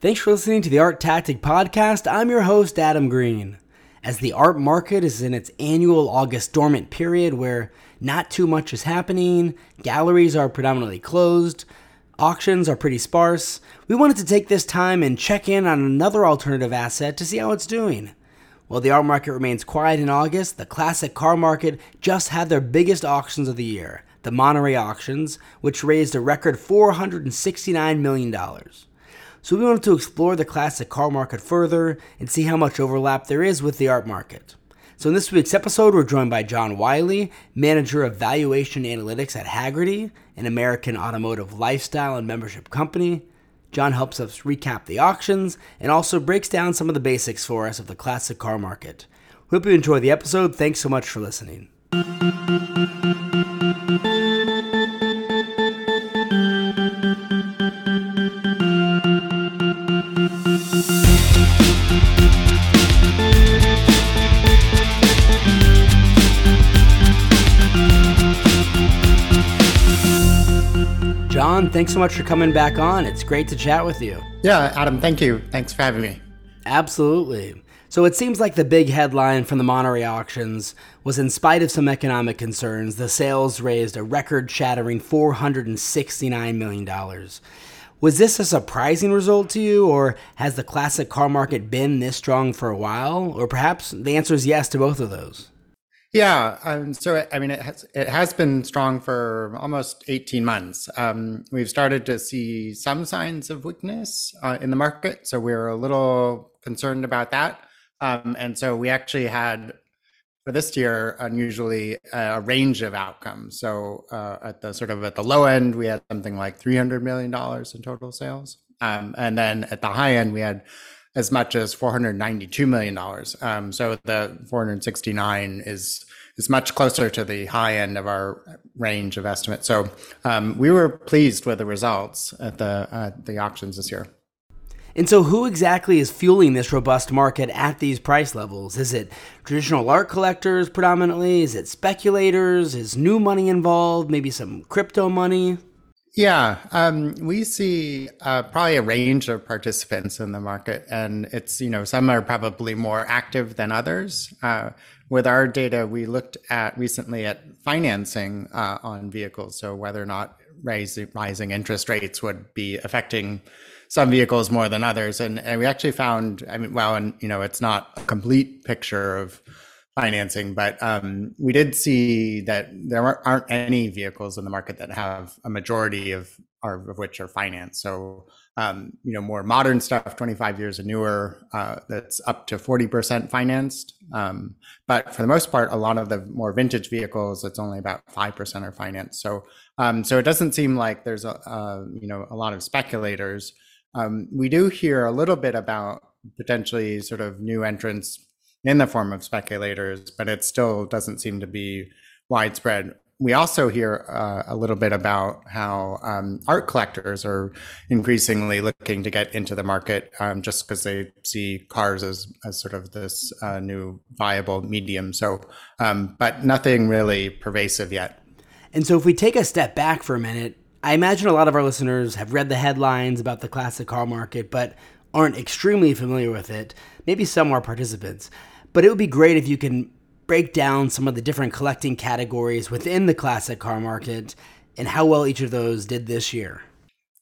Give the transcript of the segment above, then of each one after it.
Thanks for listening to the Art Tactic Podcast. I'm your host, Adam Green. As the art market is in its annual August dormant period where not too much is happening, galleries are predominantly closed, auctions are pretty sparse, we wanted to take this time and check in on another alternative asset to see how it's doing. While the art market remains quiet in August, the classic car market just had their biggest auctions of the year, the Monterey auctions, which raised a record $469 million. So we wanted to explore the classic car market further and see how much overlap there is with the art market. So in this week's episode, we're joined by John Wiley, manager of valuation analytics at Hagerty, an American automotive lifestyle and membership company. John helps us recap the auctions and also breaks down some of the basics for us of the classic car market. Hope you enjoy the episode. Thanks so much for listening. John, thanks so much for coming back on. It's great to chat with you. Yeah, Adam, thank you. Thanks for having me. Absolutely. So it seems like the big headline from the Monterey auctions was in spite of some economic concerns, the sales raised a record shattering $469 million. Was this a surprising result to you, or has the classic car market been this strong for a while? Or perhaps the answer is yes to both of those. Yeah, um, so I mean, it has it has been strong for almost eighteen months. Um, we've started to see some signs of weakness uh, in the market, so we're a little concerned about that. Um, and so we actually had for this year unusually a range of outcomes. So uh, at the sort of at the low end, we had something like three hundred million dollars in total sales, um, and then at the high end, we had as much as $492 million. Um, so the 469 is is much closer to the high end of our range of estimates. So um, we were pleased with the results at the uh, the auctions this year. And so, who exactly is fueling this robust market at these price levels? Is it traditional art collectors predominantly? Is it speculators? Is new money involved? Maybe some crypto money? Yeah, um, we see uh, probably a range of participants in the market, and it's you know some are probably more active than others. Uh, with our data, we looked at recently at financing uh, on vehicles, so whether or not raising, rising interest rates would be affecting some vehicles more than others, and, and we actually found, I mean, well, and you know, it's not a complete picture of financing, but um, we did see that there aren't any vehicles in the market that have a majority of are, of which are financed. So, um, you know, more modern stuff, 25 years and newer, uh, that's up to 40% financed. Um, but for the most part, a lot of the more vintage vehicles, it's only about 5% are financed. So, um, so it doesn't seem like there's a, uh, you know, a lot of speculators. Um, we do hear a little bit about potentially sort of new entrants in the form of speculators, but it still doesn't seem to be widespread. We also hear uh, a little bit about how um, art collectors are increasingly looking to get into the market um, just because they see cars as, as sort of this uh, new viable medium. So, um, but nothing really pervasive yet. And so, if we take a step back for a minute, I imagine a lot of our listeners have read the headlines about the classic car market, but aren't extremely familiar with it. Maybe some are participants. But it would be great if you can break down some of the different collecting categories within the classic car market and how well each of those did this year.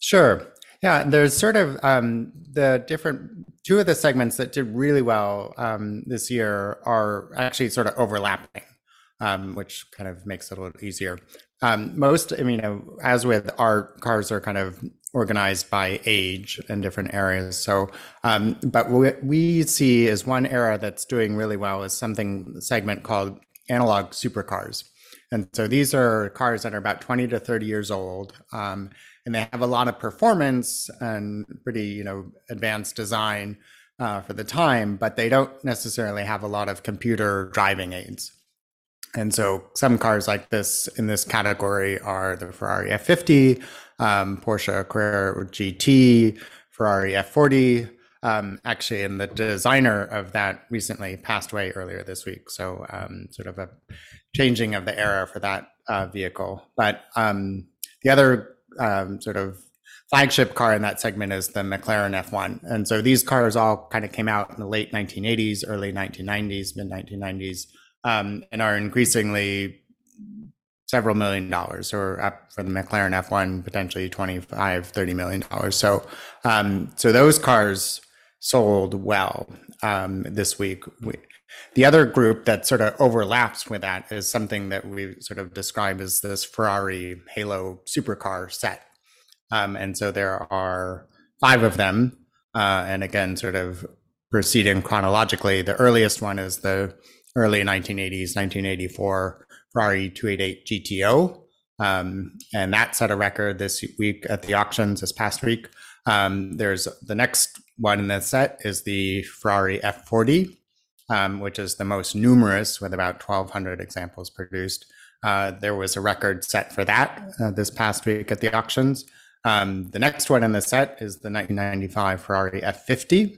Sure. Yeah, there's sort of um, the different two of the segments that did really well um, this year are actually sort of overlapping, um, which kind of makes it a little easier. Um, most, I mean, as with art, cars are kind of organized by age in different areas. So, um, but what we see is one era that's doing really well is something segment called analog supercars. And so these are cars that are about 20 to 30 years old. Um, and they have a lot of performance and pretty, you know, advanced design uh, for the time, but they don't necessarily have a lot of computer driving aids. And so some cars like this in this category are the Ferrari F50, um, Porsche Carrera GT, Ferrari F40. Um, actually, and the designer of that recently passed away earlier this week. So, um, sort of a changing of the era for that uh, vehicle. But um, the other um, sort of flagship car in that segment is the McLaren F1. And so these cars all kind of came out in the late 1980s, early 1990s, mid 1990s, um, and are increasingly several million dollars or up for the McLaren F1, potentially 25, 30 million dollars. So, um, so those cars sold well um, this week. We, the other group that sort of overlaps with that is something that we sort of describe as this Ferrari Halo supercar set. Um, and so there are five of them. Uh, and again, sort of proceeding chronologically, the earliest one is the early 1980s, 1984 Ferrari 288 GTO. Um, and that set a record this week at the auctions this past week. Um, there's the next one in the set is the Ferrari F40, um, which is the most numerous with about 1,200 examples produced. Uh, there was a record set for that uh, this past week at the auctions. Um, the next one in the set is the 1995 Ferrari F50.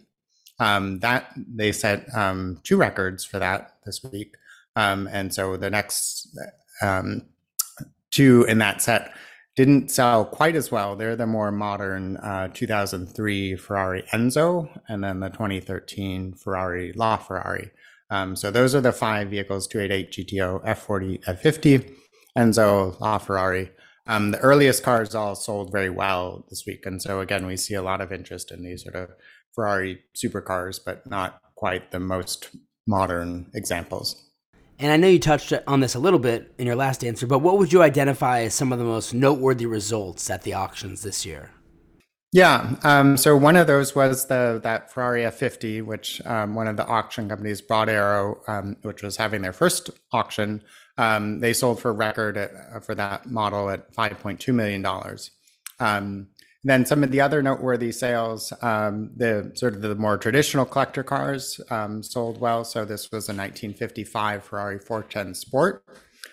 Um, that they set um, two records for that this week, um, and so the next um, two in that set didn't sell quite as well. They're the more modern uh, 2003 Ferrari Enzo and then the 2013 Ferrari LaFerrari. Um, so those are the five vehicles 288 GTO, F40, F50, Enzo, LaFerrari. Um, the earliest cars all sold very well this week. And so again, we see a lot of interest in these sort of Ferrari supercars, but not quite the most modern examples. And I know you touched on this a little bit in your last answer, but what would you identify as some of the most noteworthy results at the auctions this year? Yeah, um, so one of those was the that Ferrari F50, which um, one of the auction companies, Broad Arrow, um, which was having their first auction, um, they sold for record at, for that model at 5.2 million dollars. Um, then some of the other noteworthy sales, um, the sort of the more traditional collector cars um, sold well. So this was a 1955 Ferrari 410 Sport.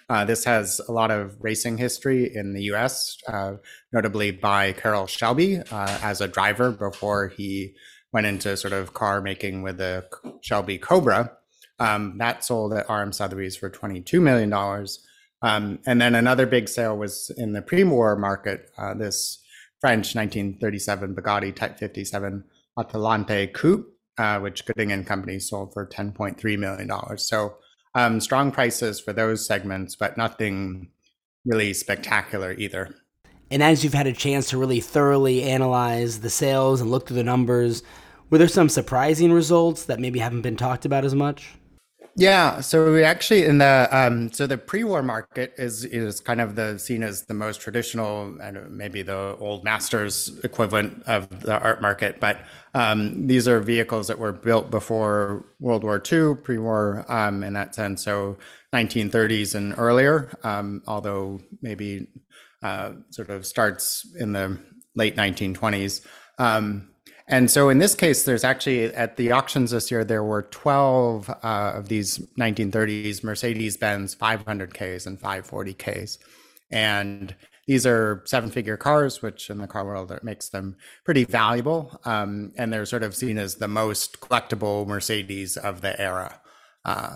Uh, this has a lot of racing history in the U.S., uh, notably by Carroll Shelby uh, as a driver before he went into sort of car making with the Shelby Cobra. Um, that sold at RM Sotheby's for $22 million. Um, and then another big sale was in the pre-war market. Uh, this French 1937 Bugatti Type 57 Atalante Coupe, uh, which Gooding and Company sold for 10.3 million dollars. So um, strong prices for those segments, but nothing really spectacular either. And as you've had a chance to really thoroughly analyze the sales and look through the numbers, were there some surprising results that maybe haven't been talked about as much? Yeah, so we actually in the um, so the pre-war market is is kind of the seen as the most traditional and maybe the old masters equivalent of the art market, but um, these are vehicles that were built before World War II, pre-war um, in that sense, so 1930s and earlier, um, although maybe uh, sort of starts in the late 1920s. Um, and so in this case, there's actually at the auctions this year, there were 12 uh, of these 1930s Mercedes Benz 500Ks and 540Ks. And these are seven figure cars, which in the car world that makes them pretty valuable. Um, and they're sort of seen as the most collectible Mercedes of the era. Uh,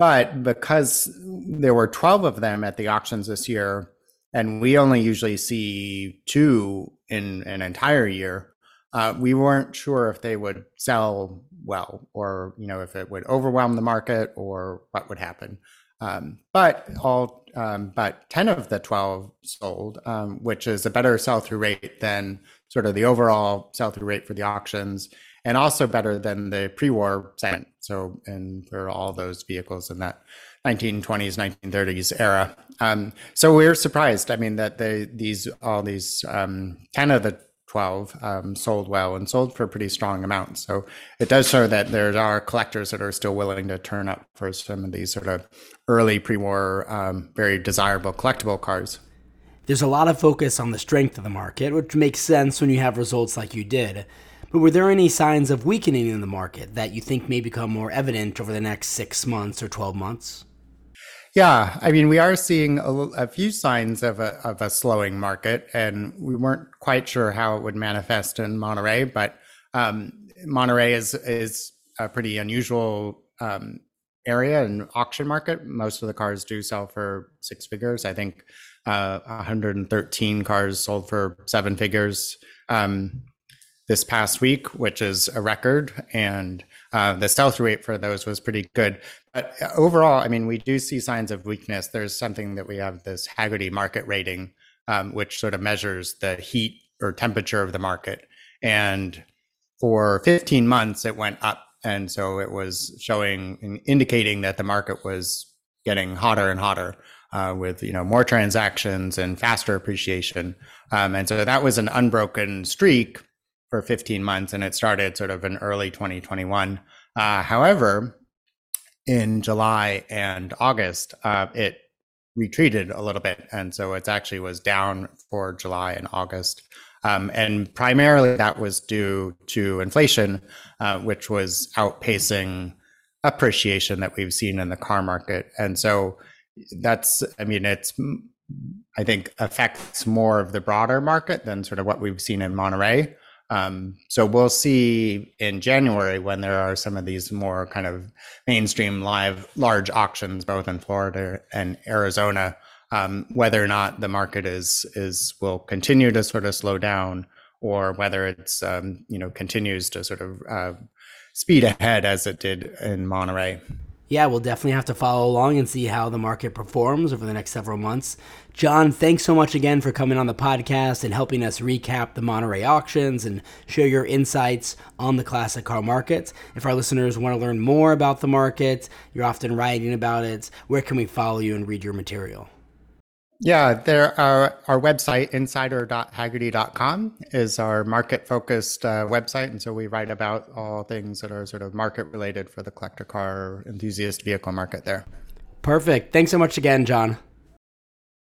but because there were 12 of them at the auctions this year, and we only usually see two in an entire year, uh, we weren't sure if they would sell well or you know if it would overwhelm the market or what would happen. Um, but all um, but 10 of the 12 sold um, which is a better sell-through rate than sort of the overall sell-through rate for the auctions and also better than the pre-war segment. So and for all those vehicles in that 1920s 1930s era. Um, so we are surprised. I mean that they these all these um, 10 of the 12 um, sold well and sold for pretty strong amounts. So it does show that there are collectors that are still willing to turn up for some of these sort of early pre war, um, very desirable collectible cars. There's a lot of focus on the strength of the market, which makes sense when you have results like you did. But were there any signs of weakening in the market that you think may become more evident over the next six months or 12 months? Yeah, I mean, we are seeing a, a, few signs of a, of a slowing market, and we weren't quite sure how it would manifest in Monterey, but um, Monterey is is a pretty unusual um, area and auction market. Most of the cars do sell for six figures. I think uh, 113 cars sold for seven figures um, this past week, which is a record, and uh, the through rate for those was pretty good. But overall, I mean, we do see signs of weakness. There's something that we have this Hagerty market rating, um, which sort of measures the heat or temperature of the market. And for 15 months, it went up. And so it was showing, indicating that the market was getting hotter and hotter. Uh, with you know more transactions and faster appreciation, um, and so that was an unbroken streak for 15 months, and it started sort of in early 2021. Uh, however, in July and August, uh, it retreated a little bit, and so it actually was down for July and August. Um, and primarily that was due to inflation, uh, which was outpacing appreciation that we've seen in the car market. And so that's, I mean, it's, I think, affects more of the broader market than sort of what we've seen in Monterey. Um, so we'll see in January when there are some of these more kind of mainstream live large auctions, both in Florida and Arizona, um, whether or not the market is is will continue to sort of slow down or whether it's um, you know continues to sort of uh, speed ahead as it did in Monterey yeah, we'll definitely have to follow along and see how the market performs over the next several months. John, thanks so much again for coming on the podcast and helping us recap the Monterey auctions and share your insights on the classic car market. If our listeners want to learn more about the market, you're often writing about it, where can we follow you and read your material? Yeah, there are our website insider.hagerty.com is our market focused uh, website, and so we write about all things that are sort of market related for the collector car enthusiast vehicle market there. Perfect. Thanks so much again, John.